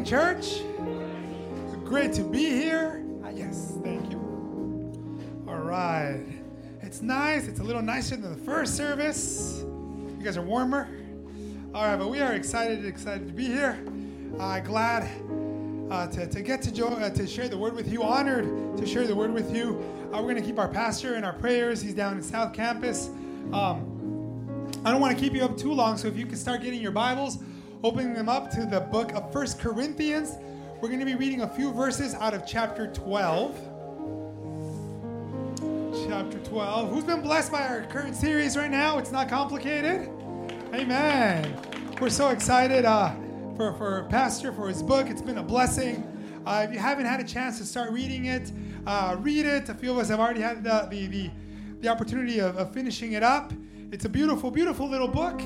Morning, church. Great to be here. Ah, yes, thank you. All right. It's nice. It's a little nicer than the first service. You guys are warmer. All right, but we are excited, excited to be here. Uh, glad uh, to, to get to, jo- uh, to share the word with you. Honored to share the word with you. Uh, we're going to keep our pastor in our prayers. He's down in South Campus. Um, I don't want to keep you up too long, so if you can start getting your Bibles opening them up to the book of First Corinthians. We're going to be reading a few verses out of chapter 12. Chapter 12. Who's been blessed by our current series right now? It's not complicated. Amen. We're so excited uh, for, for Pastor, for his book. It's been a blessing. Uh, if you haven't had a chance to start reading it, uh, read it. A few of us have already had the, the, the, the opportunity of, of finishing it up. It's a beautiful, beautiful little book.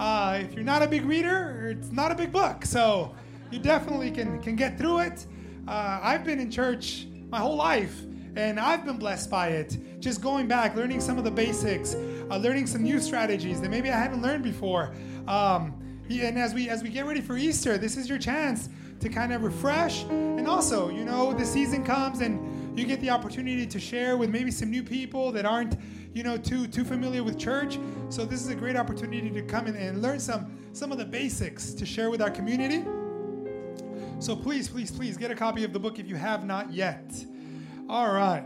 Uh, if you're not a big reader, it's not a big book, so you definitely can can get through it. Uh, I've been in church my whole life, and I've been blessed by it. Just going back, learning some of the basics, uh, learning some new strategies that maybe I haven't learned before. Um, and as we as we get ready for Easter, this is your chance to kind of refresh, and also, you know, the season comes and you get the opportunity to share with maybe some new people that aren't you know, too too familiar with church. So this is a great opportunity to come in and learn some some of the basics to share with our community. So please, please, please get a copy of the book if you have not yet. All right.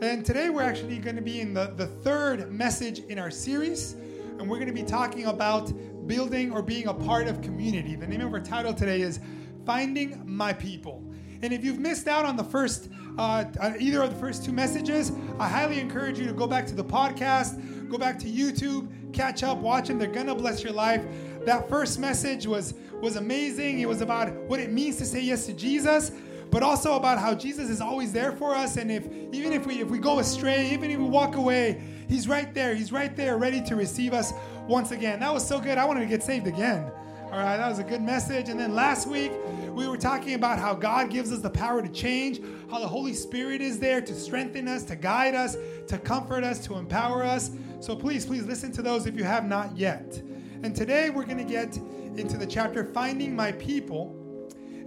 And today we're actually going to be in the, the third message in our series. And we're going to be talking about building or being a part of community. The name of our title today is Finding My People. And if you've missed out on the first, uh, either of the first two messages, I highly encourage you to go back to the podcast, go back to YouTube, catch up, watch them. They're gonna bless your life. That first message was was amazing. It was about what it means to say yes to Jesus, but also about how Jesus is always there for us. And if even if we if we go astray, even if we walk away, He's right there. He's right there, ready to receive us once again. That was so good. I wanted to get saved again. All right, that was a good message. And then last week, we were talking about how God gives us the power to change, how the Holy Spirit is there to strengthen us, to guide us, to comfort us, to empower us. So please, please listen to those if you have not yet. And today we're going to get into the chapter Finding My People.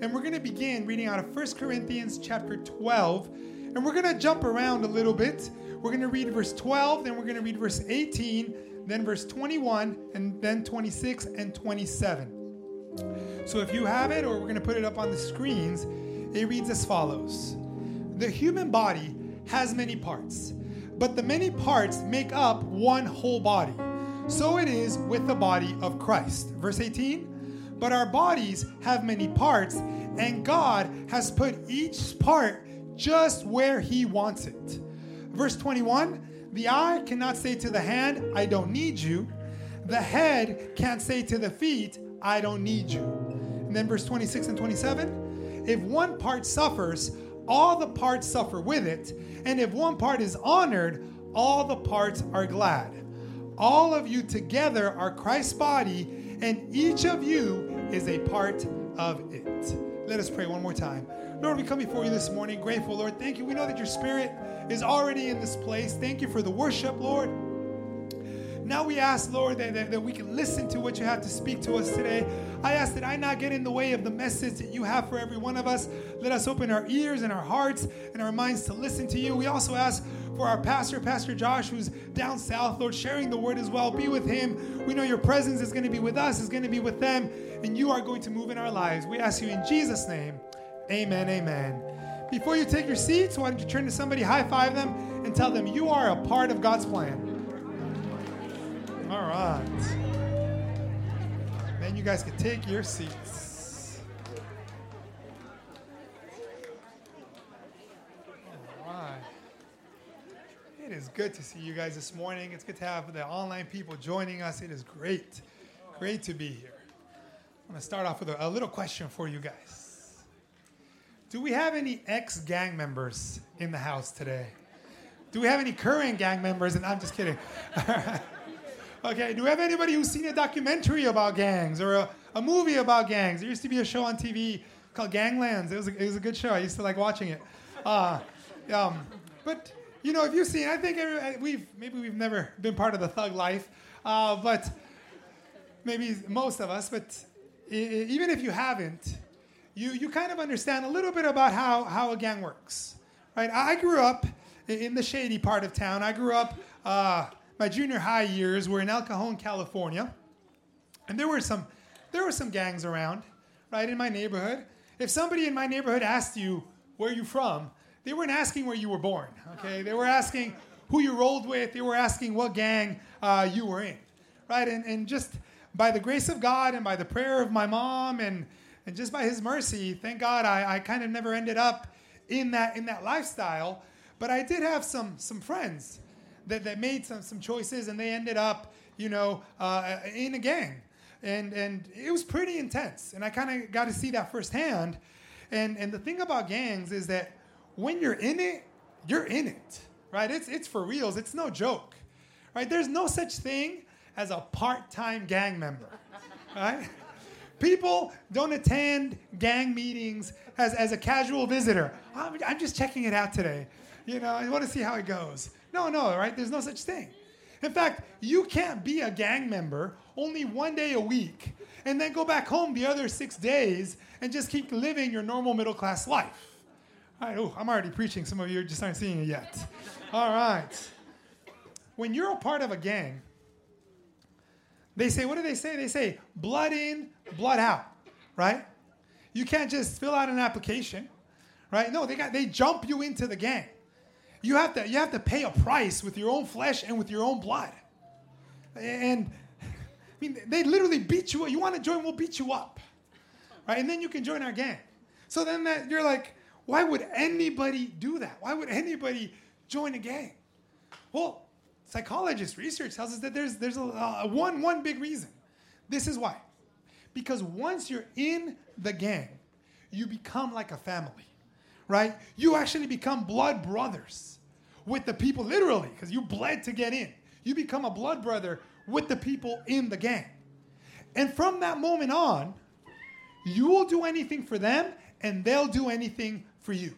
And we're going to begin reading out of 1 Corinthians chapter 12. And we're going to jump around a little bit. We're going to read verse 12, then we're going to read verse 18, then verse 21, and then 26 and 27. So if you have it, or we're going to put it up on the screens, it reads as follows The human body has many parts, but the many parts make up one whole body. So it is with the body of Christ. Verse 18 But our bodies have many parts, and God has put each part just where He wants it. Verse 21 the eye cannot say to the hand, I don't need you. The head can't say to the feet, I don't need you. And then verse 26 and 27 if one part suffers, all the parts suffer with it. And if one part is honored, all the parts are glad. All of you together are Christ's body, and each of you is a part of it. Let us pray one more time. Lord, we come before you this morning grateful, Lord. Thank you. We know that your spirit is already in this place. Thank you for the worship, Lord. Now we ask, Lord, that, that, that, we can listen to what you have to speak to us today. I ask that I not get in the way of the message that you have for every one of us. Let us open our ears and our hearts and our minds to listen to you. We also ask for our pastor, Pastor Josh, who's down south, Lord, sharing the word as well. Be with him. We know your presence is going to be with us, is going to be with them, and you are going to move in our lives. We ask you in Jesus' name. Amen. Amen. Before you take your seats, why don't you turn to somebody, high five them, and tell them you are a part of God's plan. All right. Then you guys can take your seats. It is good to see you guys this morning. It's good to have the online people joining us. It is great. Great to be here. I'm going to start off with a, a little question for you guys. Do we have any ex gang members in the house today? Do we have any current gang members? And I'm just kidding. okay, do we have anybody who's seen a documentary about gangs or a, a movie about gangs? There used to be a show on TV called Ganglands. It was a, it was a good show. I used to like watching it. Uh, um, but you know, if you've seen, I think we've maybe we've never been part of the thug life, uh, but maybe most of us. But I- even if you haven't, you you kind of understand a little bit about how how a gang works, right? I grew up in the shady part of town. I grew up. Uh, my junior high years were in El Cajon, California, and there were some there were some gangs around, right in my neighborhood. If somebody in my neighborhood asked you where you from, they weren't asking where you were born. Okay, they were asking who you rolled with. They were asking what gang uh, you were in, right? And and just by the grace of God and by the prayer of my mom and and just by His mercy, thank God, I, I kind of never ended up in that in that lifestyle. But I did have some some friends that, that made some, some choices and they ended up, you know, uh, in a gang. And, and it was pretty intense. And I kind of got to see that firsthand. And, and the thing about gangs is that when you're in it, you're in it, right? It's, it's for reals. It's no joke, right? There's no such thing as a part-time gang member, right? People don't attend gang meetings as, as a casual visitor. I'm, I'm just checking it out today. You know, I want to see how it goes. No, no, right? There's no such thing. In fact, you can't be a gang member only one day a week and then go back home the other six days and just keep living your normal middle class life. All right, oh, I'm already preaching. Some of you just aren't seeing it yet. All right. When you're a part of a gang, they say, what do they say? They say, blood in, blood out, right? You can't just fill out an application, right? No, they got they jump you into the gang. You have to you have to pay a price with your own flesh and with your own blood. And I mean, they literally beat you up. You want to join? We'll beat you up, right? And then you can join our gang. So then that you're like, why would anybody do that? Why would anybody join a gang? Well, psychologists research tells us that there's there's a, uh, one one big reason. This is why, because once you're in the gang, you become like a family, right? You actually become blood brothers with the people, literally, because you bled to get in. You become a blood brother with the people in the gang, and from that moment on, you will do anything for them, and they'll do anything for you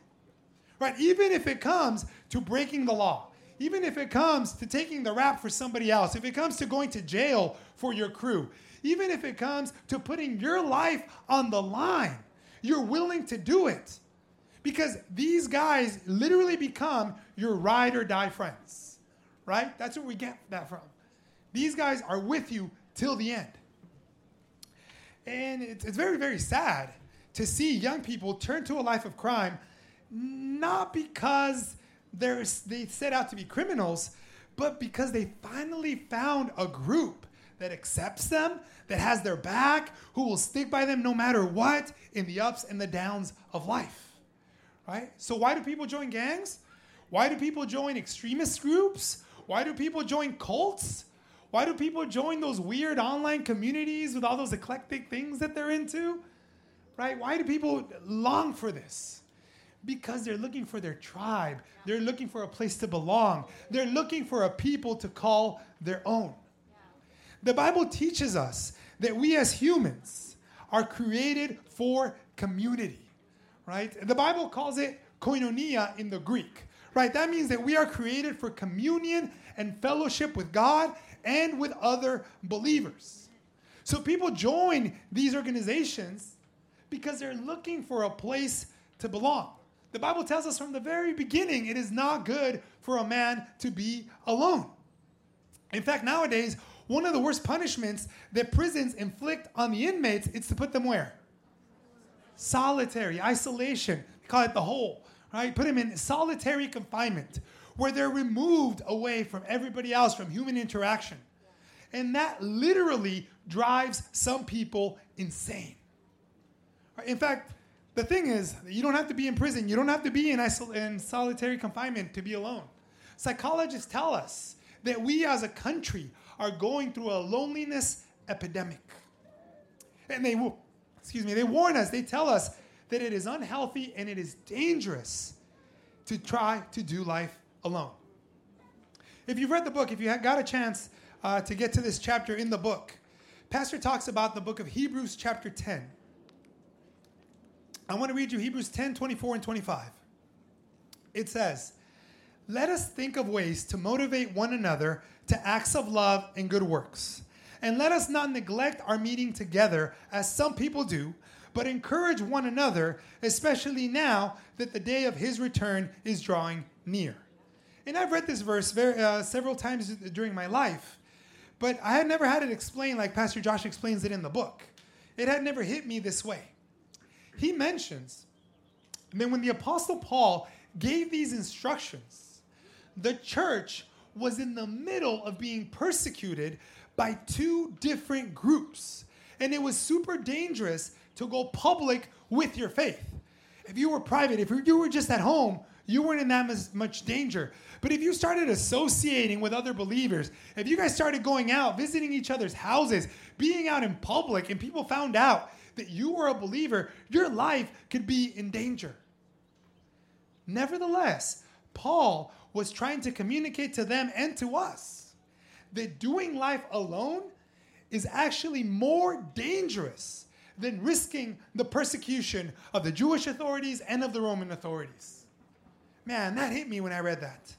right? Even if it comes to breaking the law, even if it comes to taking the rap for somebody else, if it comes to going to jail for your crew, even if it comes to putting your life on the line, you're willing to do it. Because these guys literally become your ride or die friends, right? That's where we get that from. These guys are with you till the end. And it's, it's very, very sad to see young people turn to a life of crime, not because they're, they set out to be criminals, but because they finally found a group that accepts them, that has their back, who will stick by them no matter what in the ups and the downs of life. Right? So, why do people join gangs? Why do people join extremist groups? Why do people join cults? Why do people join those weird online communities with all those eclectic things that they're into? Right? Why do people long for this? Because they're looking for their tribe. They're looking for a place to belong. They're looking for a people to call their own. The Bible teaches us that we as humans are created for community, right? The Bible calls it koinonia in the Greek, right? That means that we are created for communion and fellowship with God and with other believers. So people join these organizations because they're looking for a place to belong. The Bible tells us from the very beginning it is not good for a man to be alone. In fact, nowadays, one of the worst punishments that prisons inflict on the inmates is to put them where? Solitary, isolation. They call it the hole, right? Put them in solitary confinement where they're removed away from everybody else, from human interaction. And that literally drives some people insane. In fact, the thing is, you don't have to be in prison. You don't have to be in, isol- in solitary confinement to be alone. Psychologists tell us that we as a country are going through a loneliness epidemic. And they, excuse me, they warn us, they tell us that it is unhealthy and it is dangerous to try to do life alone. If you've read the book, if you got a chance uh, to get to this chapter in the book, Pastor talks about the book of Hebrews, chapter 10. I want to read you Hebrews 10 24 and 25. It says, Let us think of ways to motivate one another to acts of love and good works. And let us not neglect our meeting together as some people do, but encourage one another, especially now that the day of his return is drawing near. And I've read this verse very, uh, several times during my life, but I had never had it explained like Pastor Josh explains it in the book. It had never hit me this way. He mentions that when the Apostle Paul gave these instructions, the church was in the middle of being persecuted by two different groups. And it was super dangerous to go public with your faith. If you were private, if you were just at home, you weren't in that much danger. But if you started associating with other believers, if you guys started going out, visiting each other's houses, being out in public, and people found out that you were a believer, your life could be in danger. Nevertheless, Paul was trying to communicate to them and to us that doing life alone is actually more dangerous than risking the persecution of the Jewish authorities and of the Roman authorities. Man, that hit me when I read that.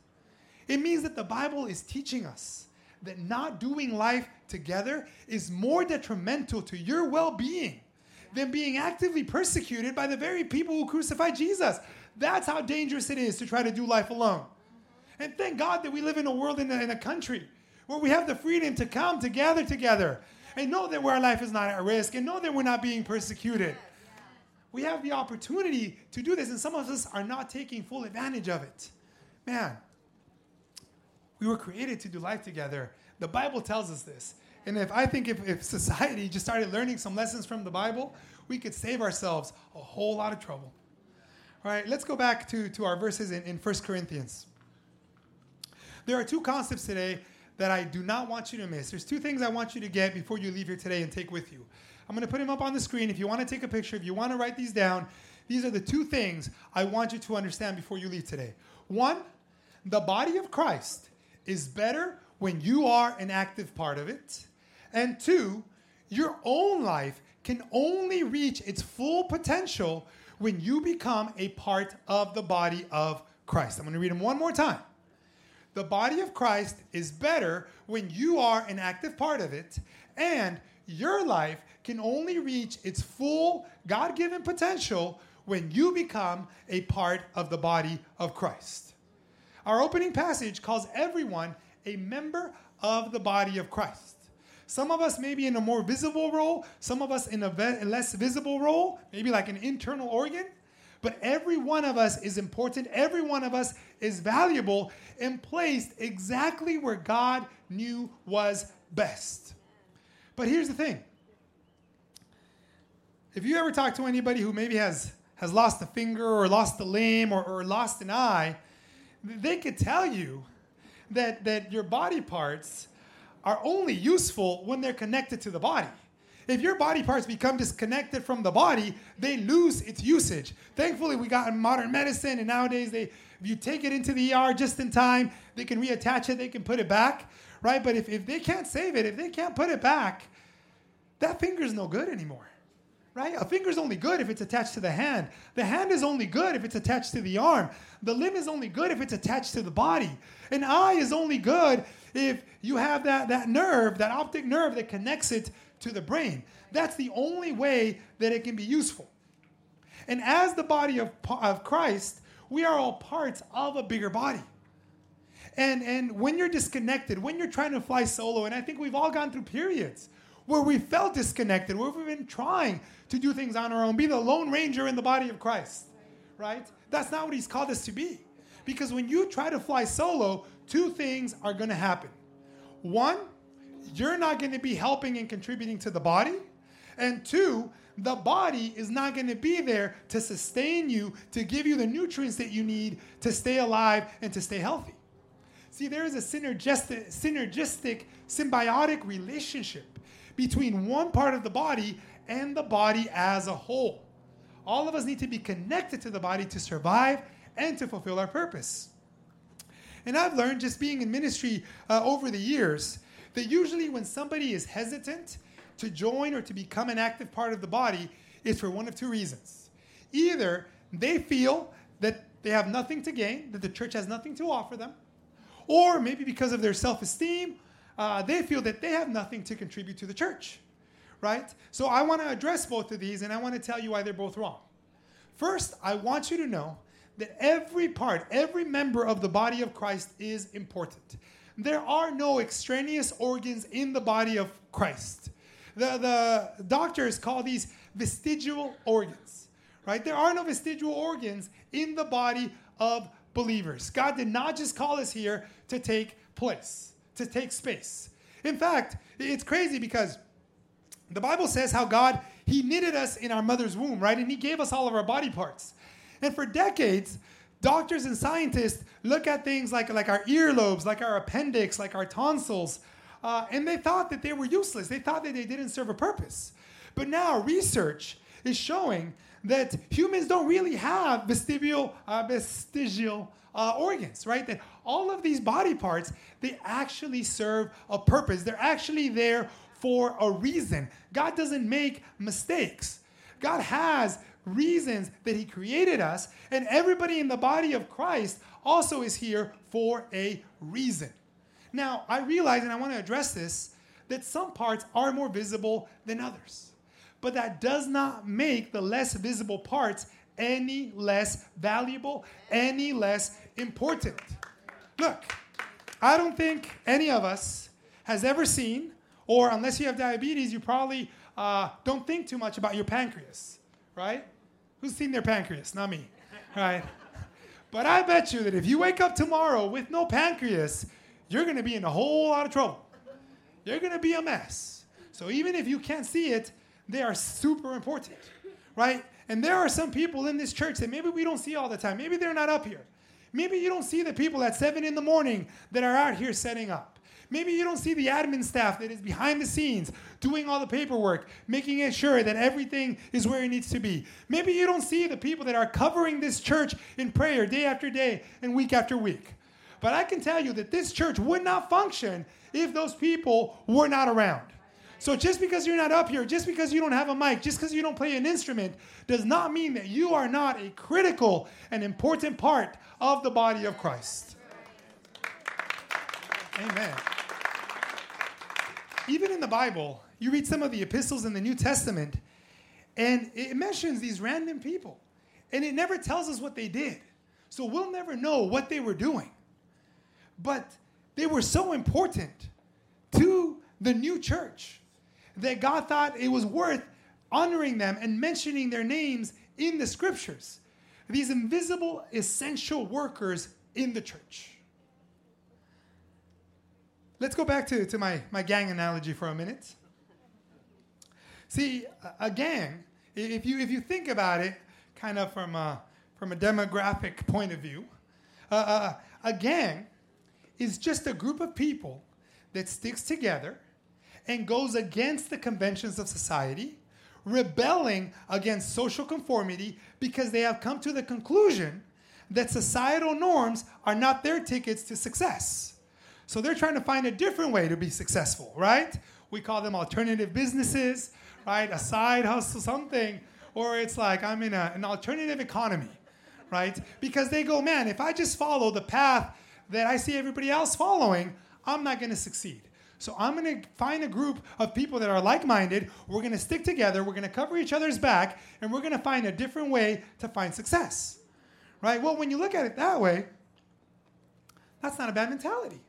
It means that the Bible is teaching us that not doing life together is more detrimental to your well being than being actively persecuted by the very people who crucified Jesus. That's how dangerous it is to try to do life alone. And thank God that we live in a world, in a, in a country where we have the freedom to come to gather together and know that our life is not at risk and know that we're not being persecuted. We have the opportunity to do this, and some of us are not taking full advantage of it. Man, we were created to do life together. The Bible tells us this. And if I think if, if society just started learning some lessons from the Bible, we could save ourselves a whole lot of trouble. All right, let's go back to, to our verses in, in 1 Corinthians. There are two concepts today that I do not want you to miss. There's two things I want you to get before you leave here today and take with you. I'm going to put them up on the screen. If you want to take a picture, if you want to write these down, these are the two things I want you to understand before you leave today. One, the body of Christ is better when you are an active part of it. And two, your own life can only reach its full potential when you become a part of the body of Christ. I'm going to read them one more time. The body of Christ is better when you are an active part of it, and your life can only reach its full God given potential when you become a part of the body of Christ. Our opening passage calls everyone a member of the body of Christ. Some of us maybe in a more visible role, some of us in a ve- less visible role, maybe like an internal organ. But every one of us is important. Every one of us is valuable and placed exactly where God knew was best. But here's the thing if you ever talk to anybody who maybe has, has lost a finger or lost a limb or, or lost an eye, they could tell you that, that your body parts are only useful when they're connected to the body. If your body parts become disconnected from the body, they lose its usage. Thankfully, we got modern medicine, and nowadays they, if you take it into the ER just in time, they can reattach it, they can put it back, right? But if, if they can't save it, if they can't put it back, that finger's no good anymore. Right? A finger's only good if it's attached to the hand. The hand is only good if it's attached to the arm. The limb is only good if it's attached to the body. An eye is only good if you have that, that nerve, that optic nerve that connects it to the brain. That's the only way that it can be useful. And as the body of, of Christ, we are all parts of a bigger body. And, and when you're disconnected, when you're trying to fly solo, and I think we've all gone through periods where we felt disconnected, where we've been trying to do things on our own, be the lone ranger in the body of Christ, right? That's not what he's called us to be. Because when you try to fly solo, two things are going to happen. One, you're not going to be helping and contributing to the body. And two, the body is not going to be there to sustain you, to give you the nutrients that you need to stay alive and to stay healthy. See, there is a synergistic, synergistic, symbiotic relationship between one part of the body and the body as a whole. All of us need to be connected to the body to survive and to fulfill our purpose. And I've learned just being in ministry uh, over the years that usually when somebody is hesitant to join or to become an active part of the body, it's for one of two reasons. Either they feel that they have nothing to gain, that the church has nothing to offer them, or maybe because of their self esteem, uh, they feel that they have nothing to contribute to the church, right? So I want to address both of these and I want to tell you why they're both wrong. First, I want you to know that every part, every member of the body of Christ is important. There are no extraneous organs in the body of Christ. The, the doctors call these vestigial organs, right? There are no vestigial organs in the body of believers. God did not just call us here to take place, to take space. In fact, it's crazy because the Bible says how God, He knitted us in our mother's womb, right? And He gave us all of our body parts. And for decades, doctors and scientists look at things like, like our earlobes, like our appendix, like our tonsils, uh, and they thought that they were useless. They thought that they didn't serve a purpose. But now research is showing that humans don't really have vestigial, uh, vestigial uh, organs, right? That all of these body parts, they actually serve a purpose. They're actually there for a reason. God doesn't make mistakes. God has reasons that He created us, and everybody in the body of Christ also is here for a reason. Now, I realize, and I want to address this, that some parts are more visible than others but that does not make the less visible parts any less valuable, any less important. Look, I don't think any of us has ever seen, or unless you have diabetes, you probably uh, don't think too much about your pancreas, right? Who's seen their pancreas? Not me, right? But I bet you that if you wake up tomorrow with no pancreas, you're gonna be in a whole lot of trouble. You're gonna be a mess. So even if you can't see it, they are super important, right? And there are some people in this church that maybe we don't see all the time. Maybe they're not up here. Maybe you don't see the people at 7 in the morning that are out here setting up. Maybe you don't see the admin staff that is behind the scenes doing all the paperwork, making sure that everything is where it needs to be. Maybe you don't see the people that are covering this church in prayer day after day and week after week. But I can tell you that this church would not function if those people were not around. So just because you're not up here, just because you don't have a mic, just because you don't play an instrument, does not mean that you are not a critical and important part of the body of Christ. Amen. Even in the Bible, you read some of the epistles in the New Testament, and it mentions these random people. And it never tells us what they did. So we'll never know what they were doing. But they were so important to the new church that God thought it was worth honoring them and mentioning their names in the scriptures. These invisible, essential workers in the church. Let's go back to, to my, my gang analogy for a minute. See, a, gang, if you, if you think about it kind of from a, from a demographic point of view, uh, uh a gang is just a group of people that sticks together and goes against the conventions of society, rebelling against social conformity because they have come to the conclusion that societal norms are not their tickets to success. So they're trying to find a different way to be successful, right? We call them alternative businesses, right? A side hustle, something. Or it's like I'm in a, an alternative economy, right? Because they go, man, if I just follow the path that I see everybody else following, I'm not going to succeed. So I'm going to find a group of people that are like minded. We're going to stick together. We're going to cover each other's back. And we're going to find a different way to find success. Right? Well, when you look at it that way, that's not a bad mentality.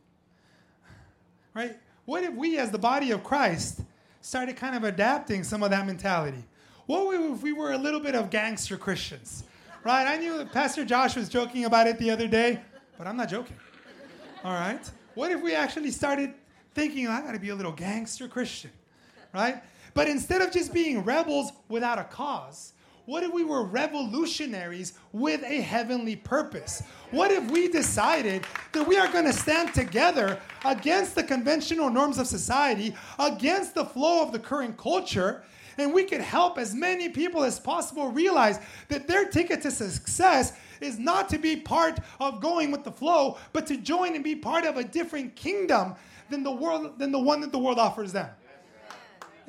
Right? What if we, as the body of Christ, started kind of adapting some of that mentality? What if we were a little bit of gangster Christians? Right? I knew Pastor Josh was joking about it the other day, but I'm not joking. All right? What if we actually started thinking, I gotta be a little gangster Christian, right? But instead of just being rebels without a cause, what if we were revolutionaries with a heavenly purpose? What if we decided that we are going to stand together against the conventional norms of society, against the flow of the current culture, And we could help as many people as possible realize that their ticket to success is not to be part of going with the flow, but to join and be part of a different kingdom than the world than the one that the world offers them.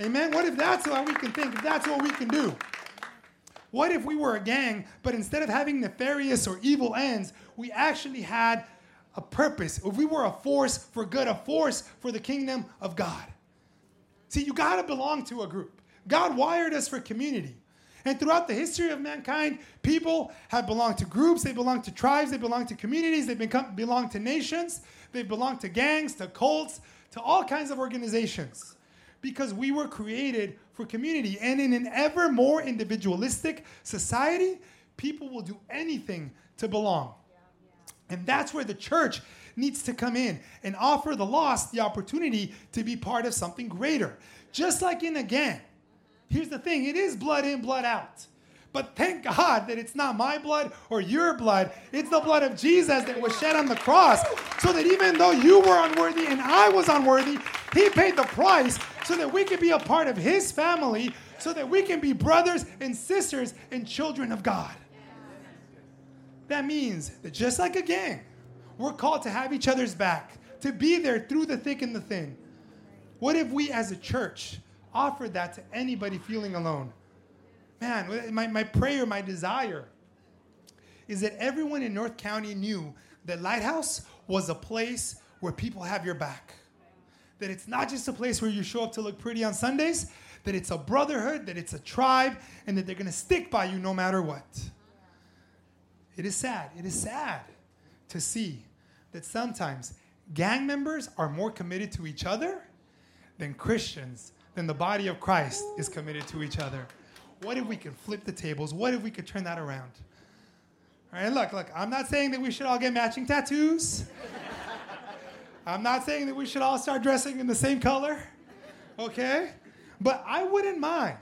Amen. What if that's what we can think? If that's what we can do? What if we were a gang, but instead of having nefarious or evil ends, we actually had a purpose? If we were a force for good, a force for the kingdom of God. See, you got to belong to a group. God wired us for community. And throughout the history of mankind, people have belonged to groups, they belong to tribes, they belong to communities, they become, belong to nations, they belong to gangs, to cults, to all kinds of organizations. Because we were created for community. And in an ever more individualistic society, people will do anything to belong. And that's where the church needs to come in and offer the lost the opportunity to be part of something greater. Just like in a gang. Here's the thing it is blood in, blood out. But thank God that it's not my blood or your blood. It's the blood of Jesus that was shed on the cross. So that even though you were unworthy and I was unworthy, He paid the price so that we could be a part of His family, so that we can be brothers and sisters and children of God. That means that just like a gang, we're called to have each other's back, to be there through the thick and the thin. What if we as a church offered that to anybody feeling alone? Man, my, my prayer, my desire is that everyone in North County knew that Lighthouse was a place where people have your back. That it's not just a place where you show up to look pretty on Sundays, that it's a brotherhood, that it's a tribe, and that they're gonna stick by you no matter what. It is sad. It is sad to see that sometimes gang members are more committed to each other than Christians, than the body of Christ is committed to each other. What if we could flip the tables? What if we could turn that around? All right, look, look, I'm not saying that we should all get matching tattoos. I'm not saying that we should all start dressing in the same color, okay? But I wouldn't mind.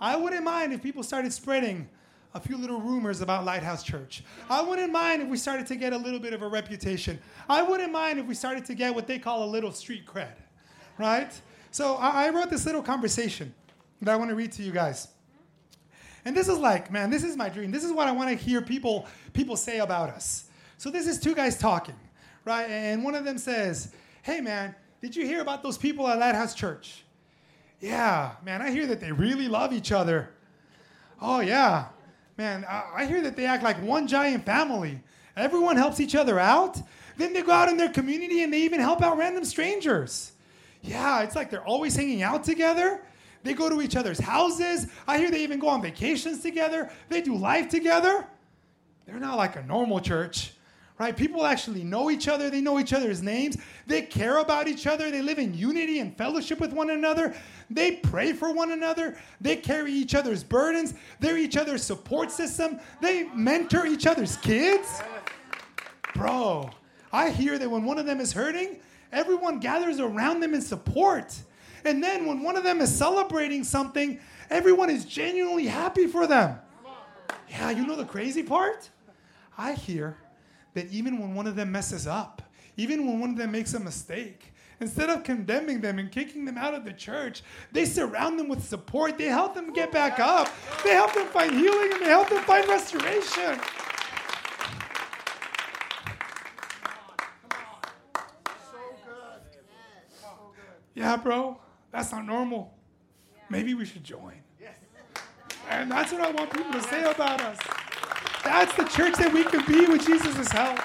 I wouldn't mind if people started spreading a few little rumors about Lighthouse Church. I wouldn't mind if we started to get a little bit of a reputation. I wouldn't mind if we started to get what they call a little street cred, right? So I wrote this little conversation that I want to read to you guys. And this is like, man, this is my dream. This is what I want to hear people people say about us. So this is two guys talking, right? And one of them says, "Hey, man, did you hear about those people at Lighthouse Church?" Yeah, man, I hear that they really love each other. Oh yeah, man, I, I hear that they act like one giant family. Everyone helps each other out. Then they go out in their community and they even help out random strangers. Yeah, it's like they're always hanging out together. They go to each other's houses. I hear they even go on vacations together. They do life together. They're not like a normal church, right? People actually know each other. They know each other's names. They care about each other. They live in unity and fellowship with one another. They pray for one another. They carry each other's burdens. They're each other's support system. They mentor each other's kids. Bro, I hear that when one of them is hurting, everyone gathers around them in support. And then when one of them is celebrating something, everyone is genuinely happy for them. Yeah, you know the crazy part? I hear that even when one of them messes up, even when one of them makes a mistake, instead of condemning them and kicking them out of the church, they surround them with support. They help them get back up. They help them find healing and they help them find restoration. Yeah, bro, that's not normal. Maybe we should join. And that's what I want people to say about us. That's the church that we can be with Jesus' help.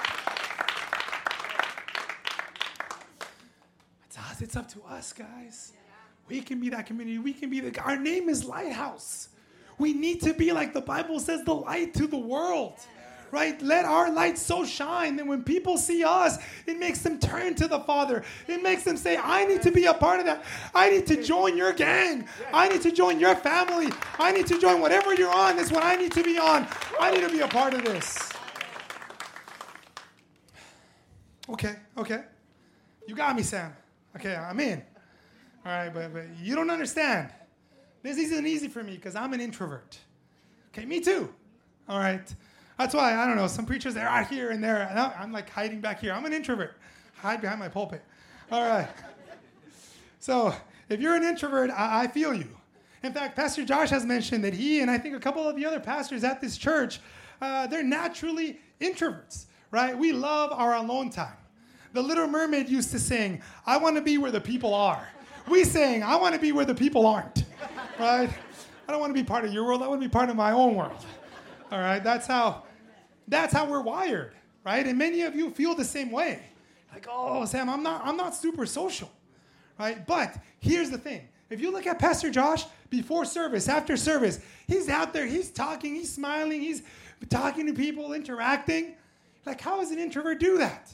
It's us. It's up to us, guys. We can be that community. We can be the. Our name is Lighthouse. We need to be like the Bible says, the light to the world. Right? Let our light so shine that when people see us, it makes them turn to the Father. It makes them say, I need to be a part of that. I need to join your gang. I need to join your family. I need to join whatever you're on. That's what I need to be on. I need to be a part of this. Okay, okay. You got me, Sam. Okay, I'm in. All right, but, but you don't understand. This isn't easy for me because I'm an introvert. Okay, me too. All right. That's why, I don't know, some preachers, they're out here and there. And I'm like hiding back here. I'm an introvert. Hide behind my pulpit. All right. So if you're an introvert, I, I feel you. In fact, Pastor Josh has mentioned that he and I think a couple of the other pastors at this church, uh, they're naturally introverts, right? We love our alone time. The Little Mermaid used to sing, I want to be where the people are. We sing, I want to be where the people aren't, right? I don't want to be part of your world. I want to be part of my own world. All right, that's how, that's how we're wired, right? And many of you feel the same way. Like, oh, Sam, I'm not, I'm not super social, right? But here's the thing: if you look at Pastor Josh before service, after service, he's out there, he's talking, he's smiling, he's talking to people, interacting. Like, how does an introvert do that?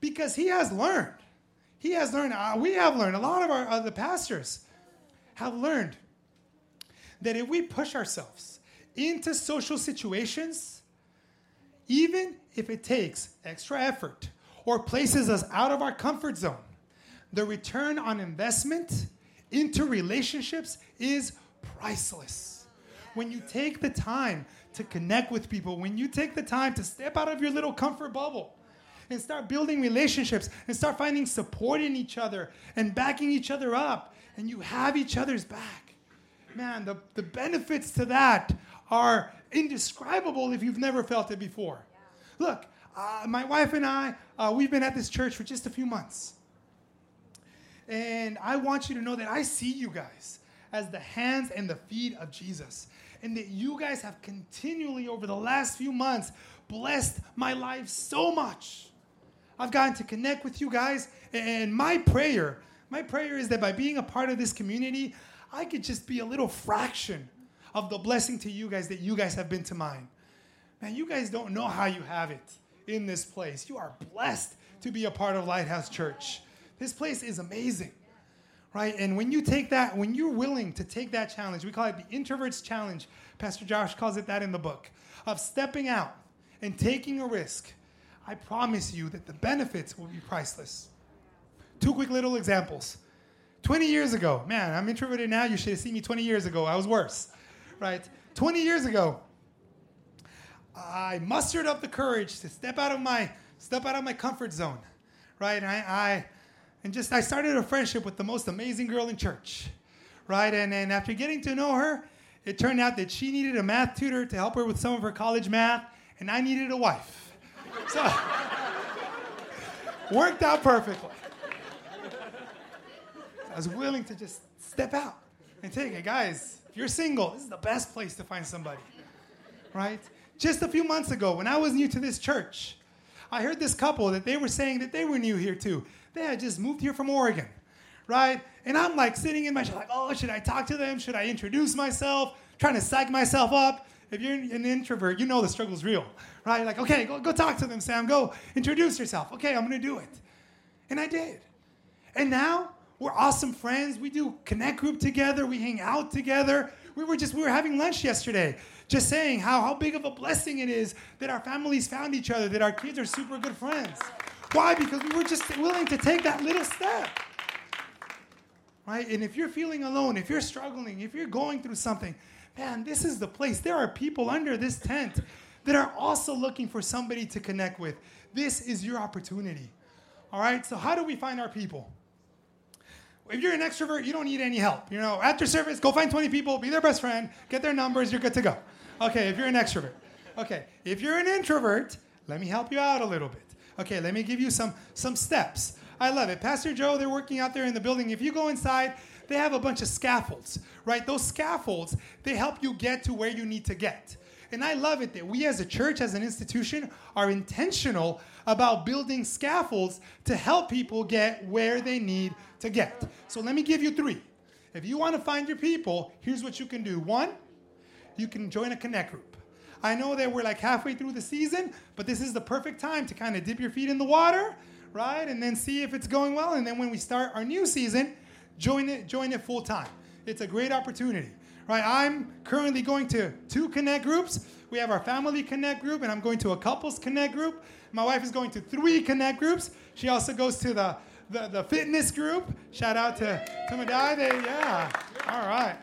Because he has learned. He has learned. Uh, we have learned. A lot of our uh, the pastors have learned that if we push ourselves into social situations, even if it takes extra effort or places us out of our comfort zone, the return on investment into relationships is priceless. When you take the time to connect with people, when you take the time to step out of your little comfort bubble and start building relationships and start finding support in each other and backing each other up, and you have each other's back, man, the, the benefits to that are indescribable if you've never felt it before. Look, uh, my wife and I, uh, we've been at this church for just a few months. And I want you to know that I see you guys as the hands and the feet of Jesus. And that you guys have continually, over the last few months, blessed my life so much. I've gotten to connect with you guys. And my prayer, my prayer is that by being a part of this community, I could just be a little fraction of the blessing to you guys that you guys have been to mine. Man, you guys don't know how you have it in this place. You are blessed to be a part of Lighthouse Church. This place is amazing, right? And when you take that, when you're willing to take that challenge, we call it the Introvert's Challenge. Pastor Josh calls it that in the book of stepping out and taking a risk. I promise you that the benefits will be priceless. Two quick little examples. 20 years ago, man, I'm introverted now. You should have seen me 20 years ago. I was worse, right? 20 years ago, I mustered up the courage to step out of my step out of my comfort zone, right? And I, I and just I started a friendship with the most amazing girl in church, right? And and after getting to know her, it turned out that she needed a math tutor to help her with some of her college math, and I needed a wife. So worked out perfectly. I was willing to just step out and take it. Guys, you're single, this is the best place to find somebody, right? Just a few months ago, when I was new to this church, I heard this couple that they were saying that they were new here too. They had just moved here from Oregon, right? And I'm like sitting in my chair, like, oh, should I talk to them? Should I introduce myself? Trying to psych myself up. If you're an introvert, you know the struggle's real, right? Like, okay, go, go talk to them, Sam. Go introduce yourself. Okay, I'm gonna do it. And I did. And now we're awesome friends. We do connect group together. We hang out together. We were just we were having lunch yesterday, just saying how how big of a blessing it is that our families found each other, that our kids are super good friends. Why? Because we were just willing to take that little step. Right? And if you're feeling alone, if you're struggling, if you're going through something, man, this is the place. There are people under this tent that are also looking for somebody to connect with. This is your opportunity. All right? So how do we find our people? If you're an extrovert, you don't need any help. You know, after service, go find 20 people, be their best friend, get their numbers, you're good to go. Okay, if you're an extrovert. Okay, if you're an introvert, let me help you out a little bit. Okay, let me give you some some steps. I love it. Pastor Joe, they're working out there in the building. If you go inside, they have a bunch of scaffolds, right? Those scaffolds, they help you get to where you need to get. And I love it that we as a church, as an institution, are intentional about building scaffolds to help people get where they need to get. So let me give you three. If you want to find your people, here's what you can do. One, you can join a connect group. I know that we're like halfway through the season, but this is the perfect time to kind of dip your feet in the water, right? And then see if it's going well. And then when we start our new season, join it, join it full time. It's a great opportunity right? I'm currently going to two connect groups. We have our family connect group, and I'm going to a couples connect group. My wife is going to three connect groups. She also goes to the the, the fitness group. Shout out to to Madai. They, yeah. All right.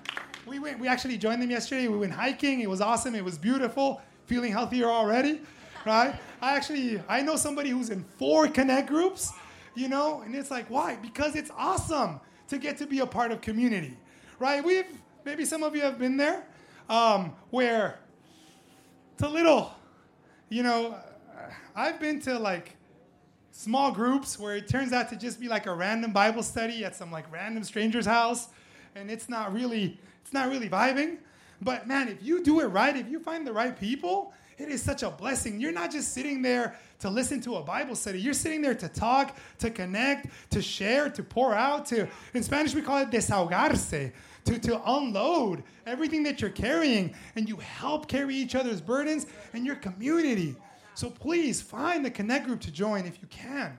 We went. We actually joined them yesterday. We went hiking. It was awesome. It was beautiful. Feeling healthier already, right? I actually I know somebody who's in four connect groups. You know, and it's like why? Because it's awesome to get to be a part of community, right? We've Maybe some of you have been there, um, where it's a little, you know, I've been to like small groups where it turns out to just be like a random Bible study at some like random stranger's house, and it's not really, it's not really vibing. But man, if you do it right, if you find the right people, it is such a blessing. You're not just sitting there to listen to a Bible study. You're sitting there to talk, to connect, to share, to pour out, to in Spanish we call it desahogarse, to, to unload everything that you're carrying, and you help carry each other's burdens and your community. So please find the connect group to join if you can.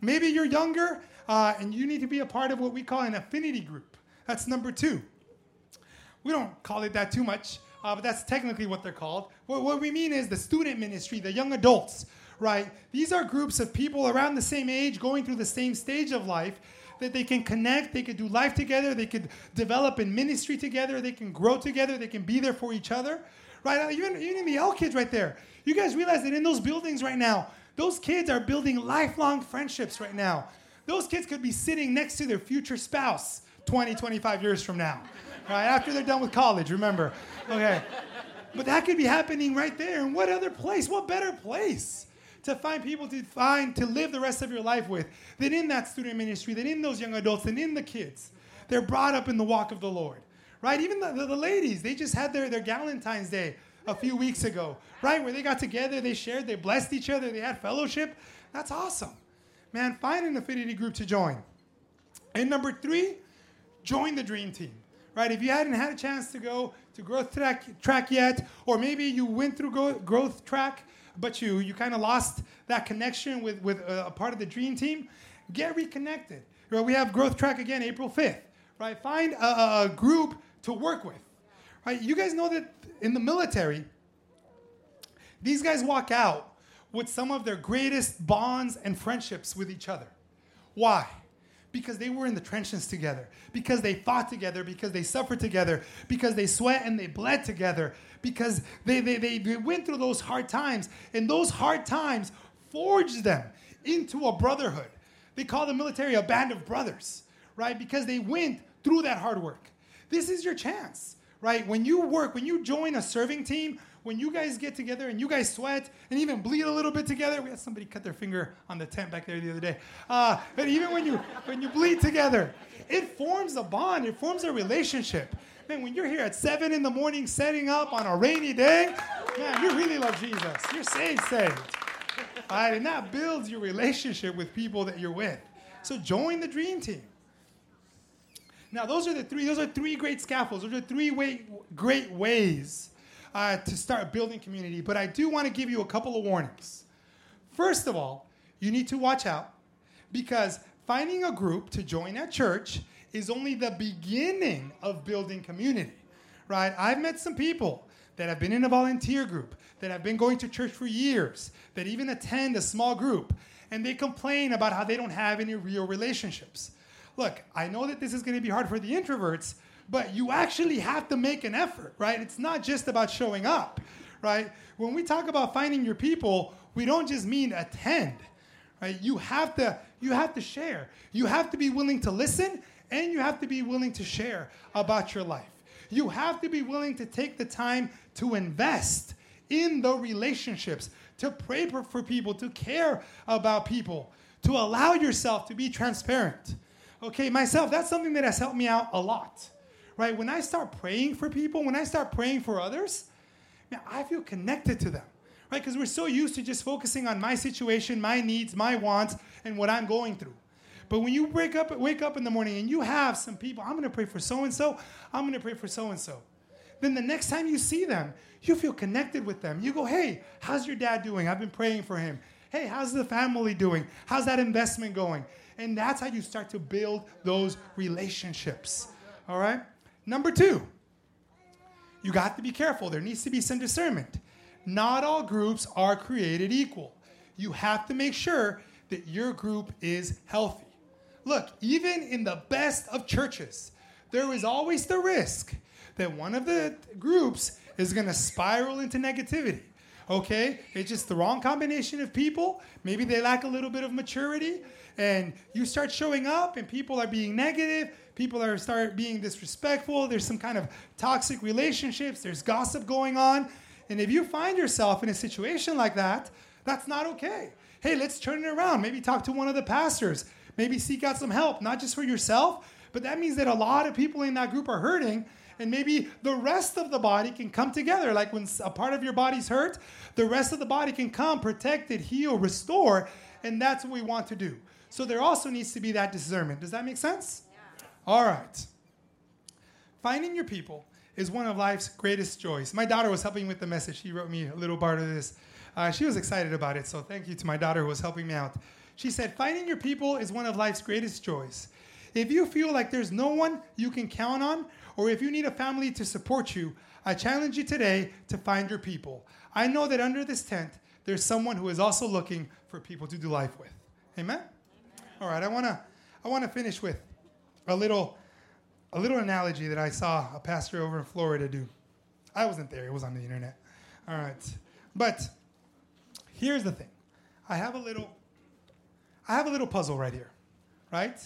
Maybe you're younger uh, and you need to be a part of what we call an affinity group. That's number two. We don't call it that too much, uh, but that's technically what they're called. What, what we mean is the student ministry, the young adults, right? These are groups of people around the same age going through the same stage of life that they can connect, they could do life together, they could develop in ministry together, they can grow together, they can be there for each other, right? Uh, even, even the L kids right there. You guys realize that in those buildings right now, those kids are building lifelong friendships right now. Those kids could be sitting next to their future spouse 20, 25 years from now, right? After they're done with college, remember. Okay. But that could be happening right there. And what other place? What better place to find people to find to live the rest of your life with than in that student ministry, than in those young adults, than in the kids? They're brought up in the walk of the Lord, right? Even the, the, the ladies, they just had their, their Galentine's Day a few weeks ago, right? Where they got together, they shared, they blessed each other, they had fellowship. That's awesome. Man, find an affinity group to join. And number three, join the dream team. Right? If you hadn't had a chance to go to growth track, track yet, or maybe you went through growth track, but you you kind of lost that connection with with a, a part of the dream team, get reconnected. Right? We have growth track again April 5th. Right? Find a, a group to work with. Right? You guys know that in the military, these guys walk out with some of their greatest bonds and friendships with each other. Why? Because they were in the trenches together, because they fought together, because they suffered together, because they sweat and they bled together, because they, they, they, they went through those hard times. And those hard times forged them into a brotherhood. They call the military a band of brothers, right? Because they went through that hard work. This is your chance, right? When you work, when you join a serving team, when you guys get together and you guys sweat and even bleed a little bit together, we had somebody cut their finger on the tent back there the other day. Uh, but even when you when you bleed together, it forms a bond. It forms a relationship. Man, when you're here at seven in the morning setting up on a rainy day, man, you really love Jesus. You're saved, saved. All right, and that builds your relationship with people that you're with. So join the dream team. Now, those are the three. Those are three great scaffolds. Those are three way, great ways uh, to start building community. But I do want to give you a couple of warnings. First of all, you need to watch out because finding a group to join at church is only the beginning of building community, right? I've met some people that have been in a volunteer group, that have been going to church for years, that even attend a small group, and they complain about how they don't have any real relationships. Look, I know that this is going to be hard for the introverts, but you actually have to make an effort, right? It's not just about showing up, right? When we talk about finding your people, we don't just mean attend, right? You have to you have to share. You have to be willing to listen and you have to be willing to share about your life. You have to be willing to take the time to invest in the relationships, to pray for people, to care about people, to allow yourself to be transparent. Okay, myself, that's something that has helped me out a lot right? When I start praying for people, when I start praying for others, man, I feel connected to them, right? Because we're so used to just focusing on my situation, my needs, my wants, and what I'm going through. But when you wake up, wake up in the morning and you have some people, I'm going to pray for so and so, I'm going to pray for so and so. Then the next time you see them, you feel connected with them. You go, hey, how's your dad doing? I've been praying for him. Hey, how's the family doing? How's that investment going? And that's how you start to build those relationships. All right? Number two, you got to be careful. There needs to be some discernment. Not all groups are created equal. You have to make sure that your group is healthy. Look, even in the best of churches, there is always the risk that one of the groups is going to spiral into negativity. Okay? It's just the wrong combination of people. Maybe they lack a little bit of maturity. And you start showing up and people are being negative. People are start being disrespectful. There's some kind of toxic relationships. There's gossip going on. And if you find yourself in a situation like that, that's not okay. Hey, let's turn it around. Maybe talk to one of the pastors. Maybe seek out some help, not just for yourself, but that means that a lot of people in that group are hurting and maybe the rest of the body can come together. Like when a part of your body's hurt, the rest of the body can come, protect it, heal, restore, and that's what we want to do. So there also needs to be that discernment. Does that make sense? Yeah. All right. Finding your people is one of life's greatest joys. My daughter was helping with the message. She wrote me a little part of this. Uh, she was excited about it, so thank you to my daughter who was helping me out. She said, Finding your people is one of life's greatest joys. If you feel like there's no one you can count on, or if you need a family to support you, I challenge you today to find your people. I know that under this tent, there's someone who is also looking for people to do life with. Amen? Amen. All right, I want to I want to finish with a little a little analogy that I saw a pastor over in Florida do. I wasn't there, it was on the internet. All right. But here's the thing. I have a little I have a little puzzle right here. Right?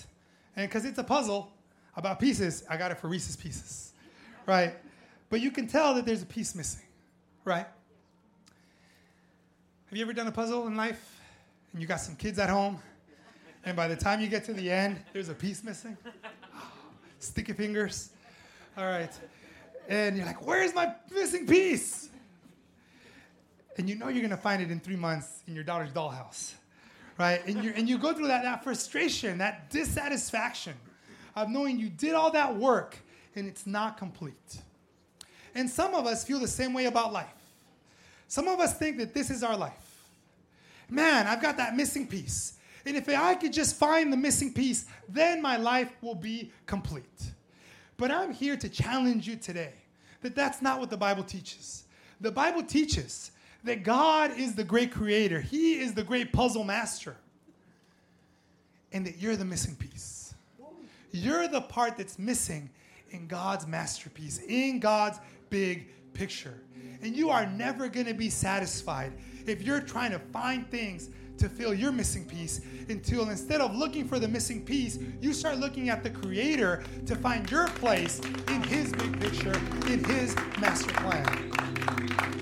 And because it's a puzzle, about pieces, I got it for Reese's Pieces, right? But you can tell that there's a piece missing, right? Have you ever done a puzzle in life and you got some kids at home, and by the time you get to the end, there's a piece missing? Sticky fingers. All right. And you're like, where's my missing piece? And you know you're going to find it in three months in your daughter's dollhouse, right? And, you and you go through that, that frustration, that dissatisfaction of knowing you did all that work and it's not complete. And some of us feel the same way about life. Some of us think that this is our life. Man, I've got that missing piece. And if I could just find the missing piece, then my life will be complete. But I'm here to challenge you today that that's not what the Bible teaches. The Bible teaches that God is the great creator, He is the great puzzle master, and that you're the missing piece. You're the part that's missing in God's masterpiece, in God's big picture. And you are never going to be satisfied if you're trying to find things to fill your missing piece until instead of looking for the missing piece, you start looking at the Creator to find your place in His big picture, in His master plan.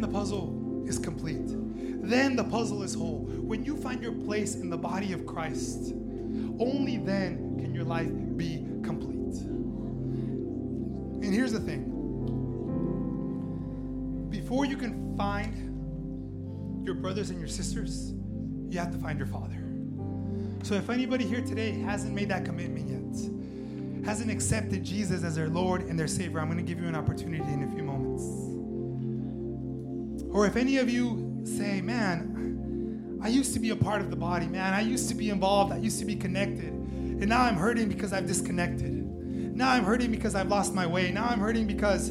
The puzzle is complete. Then the puzzle is whole. When you find your place in the body of Christ, only then can your life be complete. And here's the thing before you can find your brothers and your sisters, you have to find your father. So if anybody here today hasn't made that commitment yet, hasn't accepted Jesus as their Lord and their Savior, I'm going to give you an opportunity in a few moments. Or if any of you say, man, I used to be a part of the body, man. I used to be involved. I used to be connected. And now I'm hurting because I've disconnected. Now I'm hurting because I've lost my way. Now I'm hurting because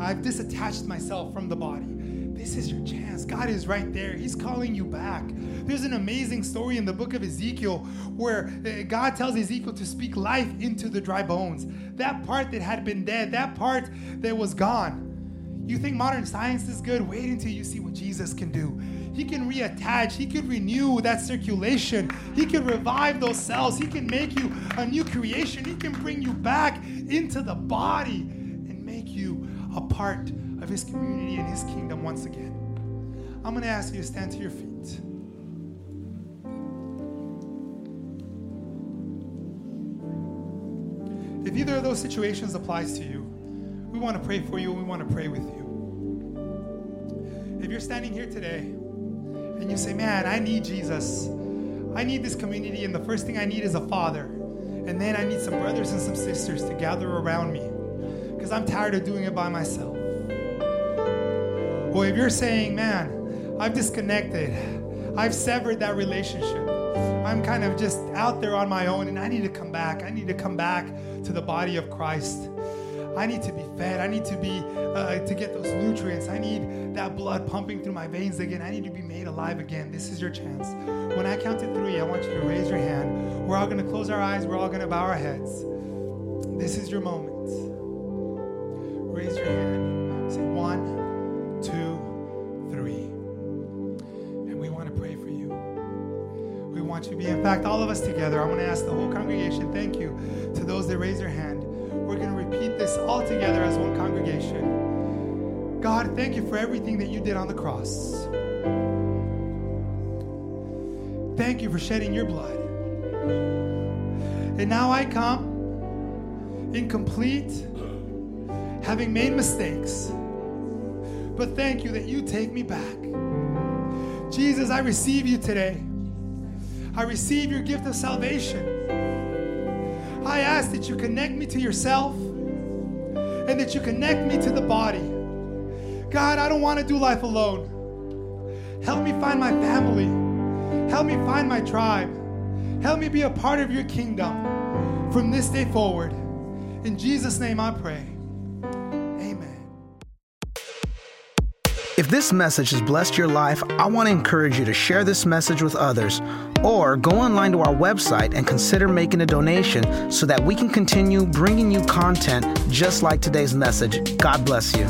I've disattached myself from the body. This is your chance. God is right there. He's calling you back. There's an amazing story in the book of Ezekiel where uh, God tells Ezekiel to speak life into the dry bones. That part that had been dead, that part that was gone. You think modern science is good? Wait until you see what Jesus can do. He can reattach, He can renew that circulation, He can revive those cells, He can make you a new creation, He can bring you back into the body and make you a part of His community and His kingdom once again. I'm going to ask you to stand to your feet. If either of those situations applies to you, we want to pray for you and we want to pray with you. If you're standing here today and you say, Man, I need Jesus, I need this community, and the first thing I need is a father, and then I need some brothers and some sisters to gather around me because I'm tired of doing it by myself. Or if you're saying, Man, I've disconnected, I've severed that relationship. I'm kind of just out there on my own and I need to come back. I need to come back to the body of Christ. I need to be fed. I need to be uh, to get those nutrients. I need that blood pumping through my veins again. I need to be made alive again. This is your chance. When I count to three, I want you to raise your hand. We're all going to close our eyes. We're all going to bow our heads. This is your moment. Raise your hand. Say one, two, three. And we want to pray for you. We want you to be, in fact, all of us together. I want to ask the whole congregation, thank you to those that raise their hand. Repeat this all together as one congregation. God, thank you for everything that you did on the cross. Thank you for shedding your blood. And now I come incomplete, having made mistakes. But thank you that you take me back. Jesus, I receive you today. I receive your gift of salvation. I ask that you connect me to yourself and that you connect me to the body. God, I don't want to do life alone. Help me find my family. Help me find my tribe. Help me be a part of your kingdom from this day forward. In Jesus' name I pray. Amen. If this message has blessed your life, I want to encourage you to share this message with others or go online to our website and consider making a donation so that we can continue bringing you content just like today's message. God bless you.